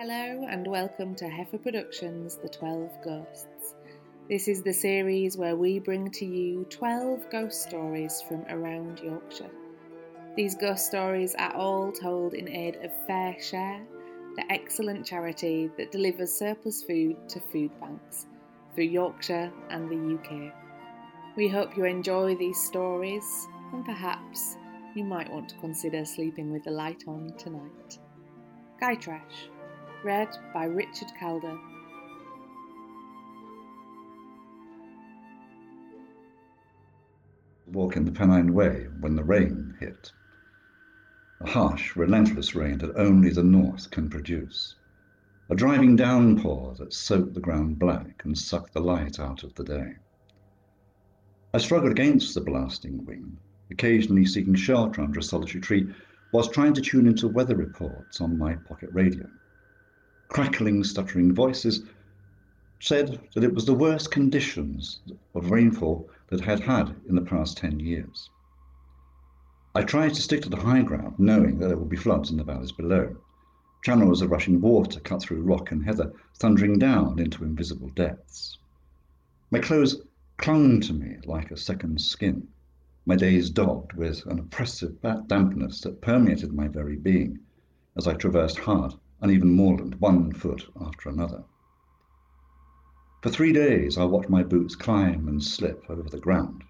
Hello and welcome to Heifer Productions The 12 Ghosts. This is the series where we bring to you 12 ghost stories from around Yorkshire. These ghost stories are all told in aid of FareShare, the excellent charity that delivers surplus food to food banks through Yorkshire and the UK. We hope you enjoy these stories and perhaps you might want to consider sleeping with the light on tonight. Gytrash read by Richard Calder. Walking the Pennine Way when the rain hit. A harsh, relentless rain that only the north can produce. A driving downpour that soaked the ground black and sucked the light out of the day. I struggled against the blasting wind, occasionally seeking shelter under a solitary tree whilst trying to tune into weather reports on my pocket radio crackling, stuttering voices said that it was the worst conditions of rainfall that had had in the past 10 years. I tried to stick to the high ground, knowing that there would be floods in the valleys below. Channels of rushing water cut through rock and heather, thundering down into invisible depths. My clothes clung to me like a second skin, my days dogged with an oppressive dampness that permeated my very being as I traversed hard, uneven moorland, one foot after another. For three days I watched my boots climb and slip over the ground.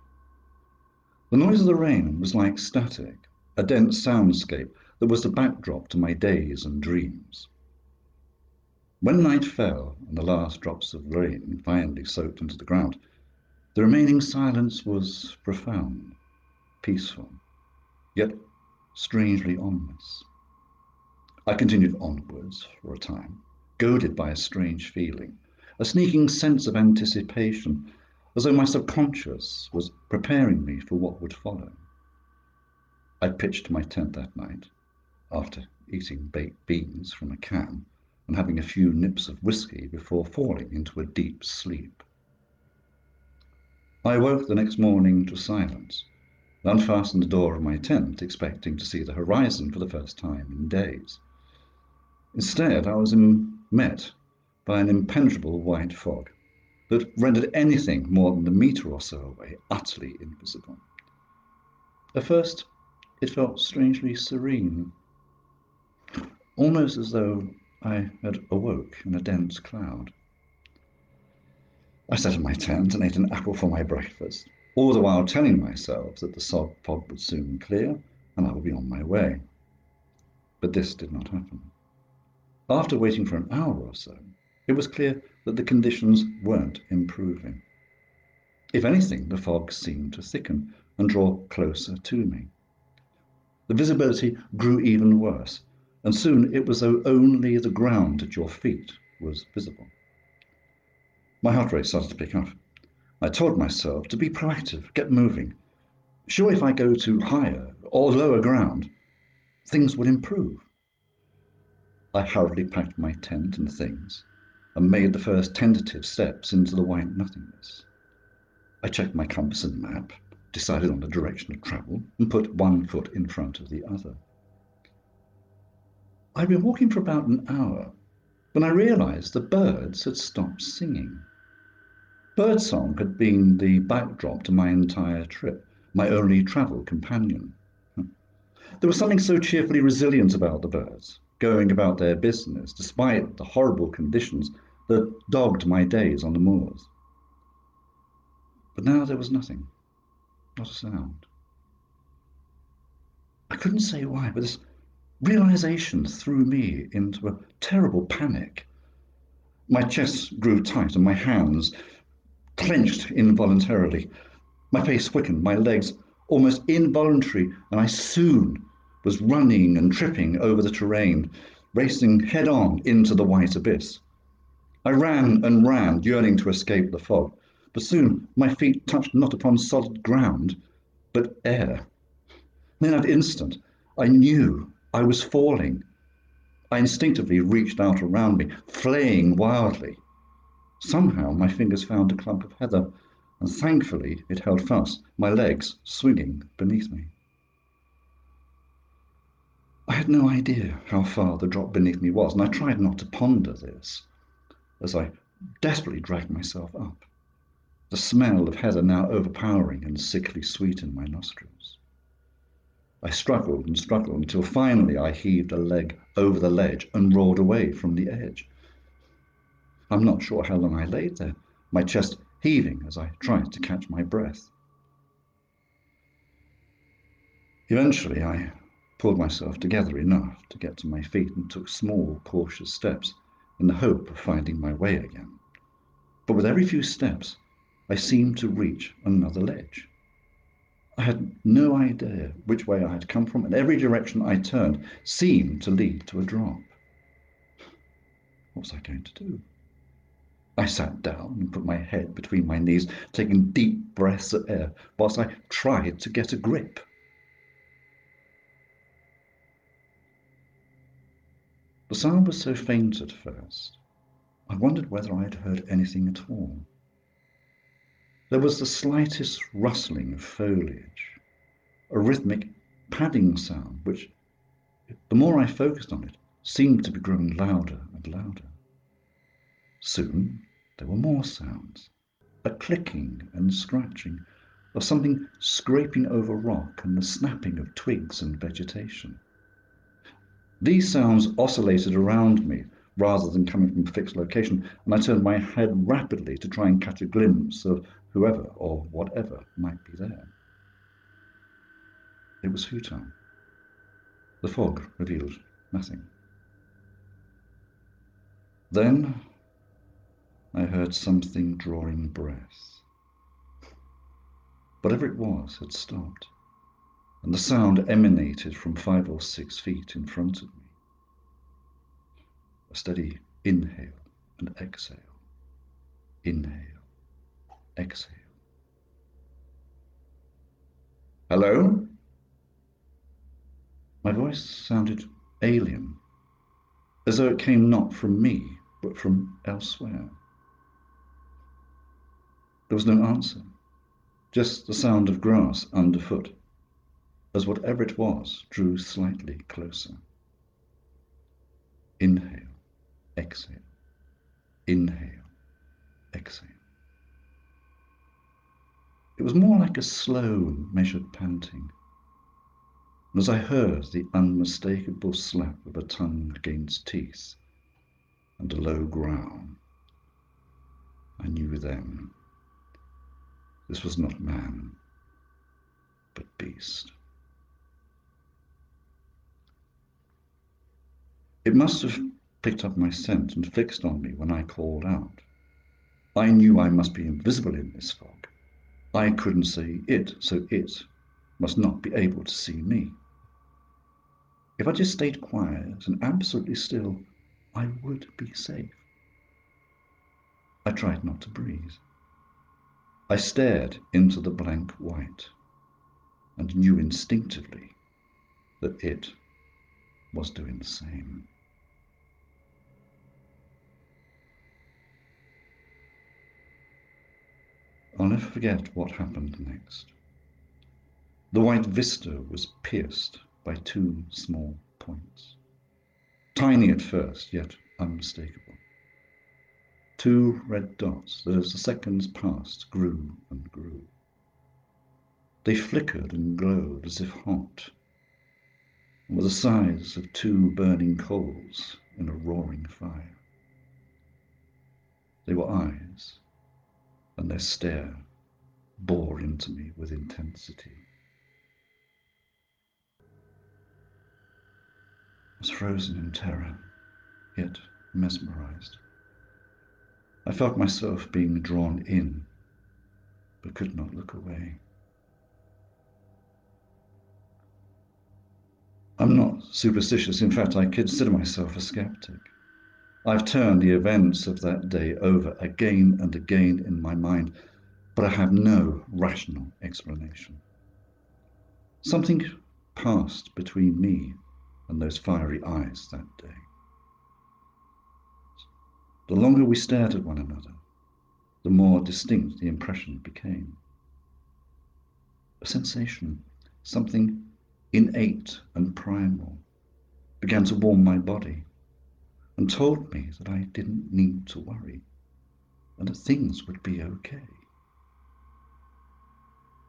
The noise of the rain was like static, a dense soundscape that was the backdrop to my days and dreams. When night fell and the last drops of rain finally soaked into the ground, the remaining silence was profound, peaceful, yet strangely ominous. I continued onwards for a time, goaded by a strange feeling, a sneaking sense of anticipation, as though my subconscious was preparing me for what would follow. I pitched my tent that night, after eating baked beans from a can and having a few nips of whisky before falling into a deep sleep. I awoke the next morning to silence and unfastened the door of my tent, expecting to see the horizon for the first time in days. Instead, I was met by an impenetrable white fog that rendered anything more than a metre or so away utterly invisible. At first, it felt strangely serene, almost as though I had awoke in a dense cloud. I sat in my tent and ate an apple for my breakfast, all the while telling myself that the sod fog would soon clear and I would be on my way. But this did not happen. After waiting for an hour or so, it was clear that the conditions weren't improving. If anything, the fog seemed to thicken and draw closer to me. The visibility grew even worse, and soon it was though only the ground at your feet was visible. My heart rate started to pick up. I told myself to be proactive, get moving. Sure, if I go to higher or lower ground, things would improve. I hurriedly packed my tent and things and made the first tentative steps into the white nothingness. I checked my compass and map, decided on the direction of travel, and put one foot in front of the other. I'd been walking for about an hour when I realized the birds had stopped singing. Birdsong had been the backdrop to my entire trip, my only travel companion. There was something so cheerfully resilient about the birds going about their business despite the horrible conditions that dogged my days on the moors. But now there was nothing, not a sound. I couldn't say why, but this realization threw me into a terrible panic. My chest grew tight and my hands clenched involuntarily. My face quickened, my legs almost involuntary, and I soon was running and tripping over the terrain, racing head on into the white abyss. I ran and ran, yearning to escape the fog, but soon my feet touched not upon solid ground, but air. In that instant, I knew I was falling. I instinctively reached out around me, flaying wildly. Somehow my fingers found a clump of heather, and thankfully it held fast, my legs swinging beneath me. I had no idea how far the drop beneath me was, and I tried not to ponder this as I desperately dragged myself up, the smell of heather now overpowering and sickly sweet in my nostrils. I struggled and struggled until finally I heaved a leg over the ledge and roared away from the edge. I'm not sure how long I lay there, my chest heaving as I tried to catch my breath. Eventually, I pulled myself together enough to get to my feet and took small, cautious steps in the hope of finding my way again. But with every few steps, I seemed to reach another ledge. I had no idea which way I had come from, and every direction I turned seemed to lead to a drop. What was I going to do? I sat down and put my head between my knees, taking deep breaths of air whilst I tried to get a grip. The sound was so faint at first, I wondered whether I had heard anything at all. There was the slightest rustling of foliage, a rhythmic padding sound which, the more I focused on it, seemed to be growing louder and louder. Soon there were more sounds, a clicking and scratching of something scraping over rock and the snapping of twigs and vegetation. These sounds oscillated around me rather than coming from a fixed location, and I turned my head rapidly to try and catch a glimpse of whoever or whatever might be there. It was Hutan. The fog revealed nothing. Then I heard something drawing breath. Whatever it was had stopped, and the sound emanated from five or six feet in front of me. A steady inhale and exhale, inhale, exhale. Hello? My voice sounded alien, as though it came not from me, but from elsewhere. There was no answer, just the sound of grass underfoot, as whatever it was drew slightly closer. Inhale, exhale, inhale, exhale. It was more like a slow, measured panting. And as I heard the unmistakable slap of a tongue against teeth and a low growl, I knew then this was not man, but beast. It must have picked up my scent and fixed on me when I called out. I knew I must be invisible in this fog. I couldn't see it, so it must not be able to see me. If I just stayed quiet and absolutely still, I would be safe. I tried not to breathe. I stared into the blank white and knew instinctively that it was doing the same. I'll never forget what happened next. The white vista was pierced by two small points. Tiny at first, yet unmistakable. Two red dots that as the seconds passed grew and grew. They flickered and glowed as if hot, and were the size of two burning coals in a roaring fire. They were eyes, and their stare bore into me with intensity. I was frozen in terror, yet mesmerized. I felt myself being drawn in, but could not look away. I'm not superstitious. In fact, I consider myself a skeptic. I've turned the events of that day over again and again in my mind, but I have no rational explanation. Something passed between me and those fiery eyes that day. The longer we stared at one another, the more distinct the impression became. A sensation, something innate and primal, began to warm my body and told me that I didn't need to worry and that things would be okay.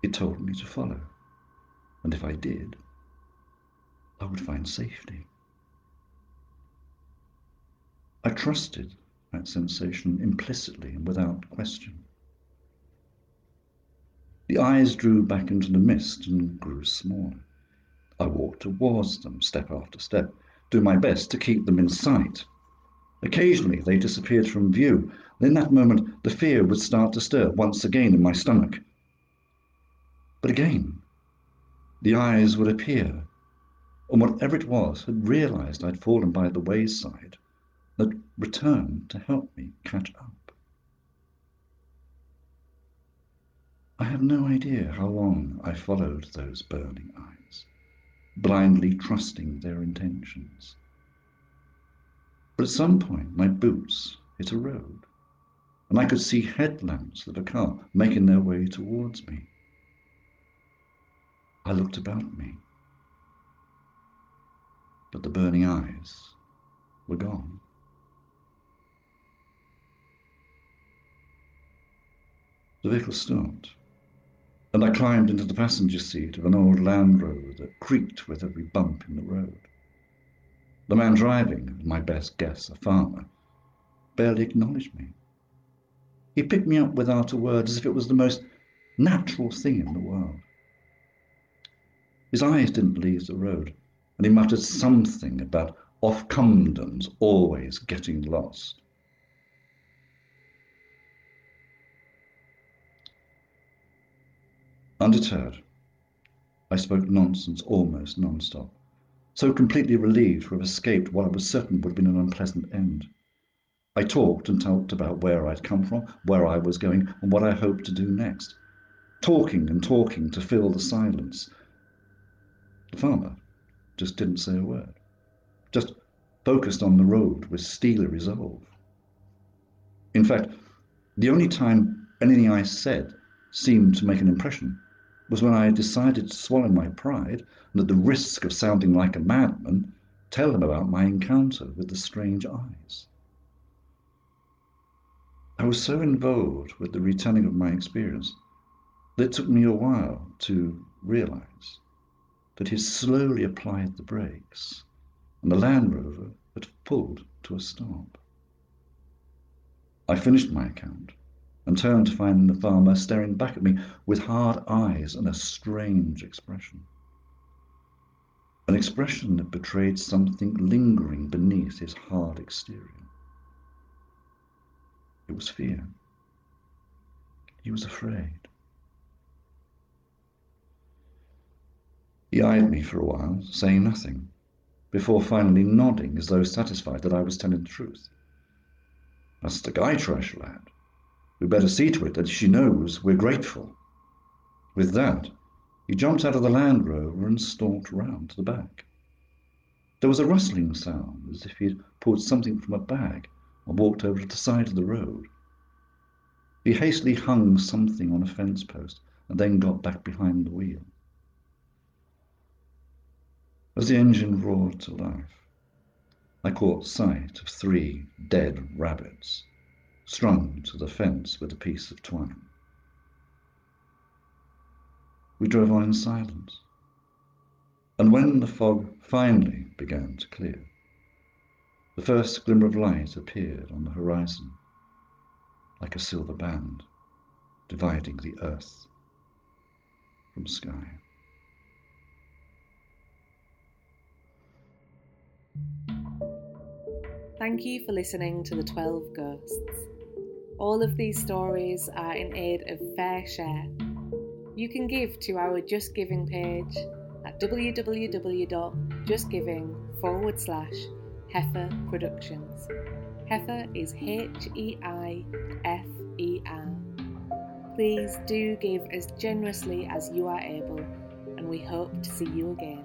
It told me to follow, and if I did, I would find safety. I trusted that sensation implicitly and without question. The eyes drew back into the mist and grew smaller. I walked towards them, step after step, doing my best to keep them in sight. Occasionally they disappeared from view, and in that moment the fear would start to stir once again in my stomach. But again, the eyes would appear, and whatever it was had realized I'd fallen by the wayside, had returned to help me catch up. I have no idea how long I followed those burning eyes, blindly trusting their intentions. But at some point, my boots hit a road, and I could see headlamps of a car making their way towards me. I looked about me, but the burning eyes were gone. The vehicle stopped, and I climbed into the passenger seat of an old Land Rover that creaked with every bump in the road. The man driving, my best guess, a farmer, barely acknowledged me. He picked me up without a word as if it was the most natural thing in the world. His eyes didn't leave the road, and he muttered something about offcumdens always getting lost. Undeterred, I spoke nonsense almost non-stop, so completely relieved to have escaped what I was certain would have been an unpleasant end. I talked and talked about where I'd come from, where I was going, and what I hoped to do next. Talking and talking to fill the silence, the farmer just didn't say a word, just focused on the road with steely resolve. In fact, the only time anything I said seemed to make an impression was when I decided to swallow my pride and at the risk of sounding like a madman, tell him about my encounter with the strange eyes. I was so involved with the retelling of my experience that it took me a while to realize that he slowly applied the brakes, and the Land Rover had pulled to a stop. I finished my account and turned to find the farmer staring back at me with hard eyes and a strange expression. An expression that betrayed something lingering beneath his hard exterior. It was fear. He was afraid. He eyed me for a while, saying nothing, before finally nodding as though satisfied that I was telling the truth. That's the Gytrash lad. We better see to it that she knows we're grateful. With that, he jumped out of the Land Rover and stalked round to the back. There was a rustling sound, as if he had pulled something from a bag and walked over to the side of the road. He hastily hung something on a fence post and then got back behind the wheel. As the engine roared to life, I caught sight of three dead rabbits strung to the fence with a piece of twine. We drove on in silence, and when the fog finally began to clear, the first glimmer of light appeared on the horizon, like a silver band dividing the earth from sky. Thank you for listening to The Twelve Ghosts. All of these stories are in aid of FareShare. You can give to our JustGiving page at www.justgiving forward slash Heifer Productions. Heifer is H E I F E R. Please do give as generously as you are able, and we hope to see you again.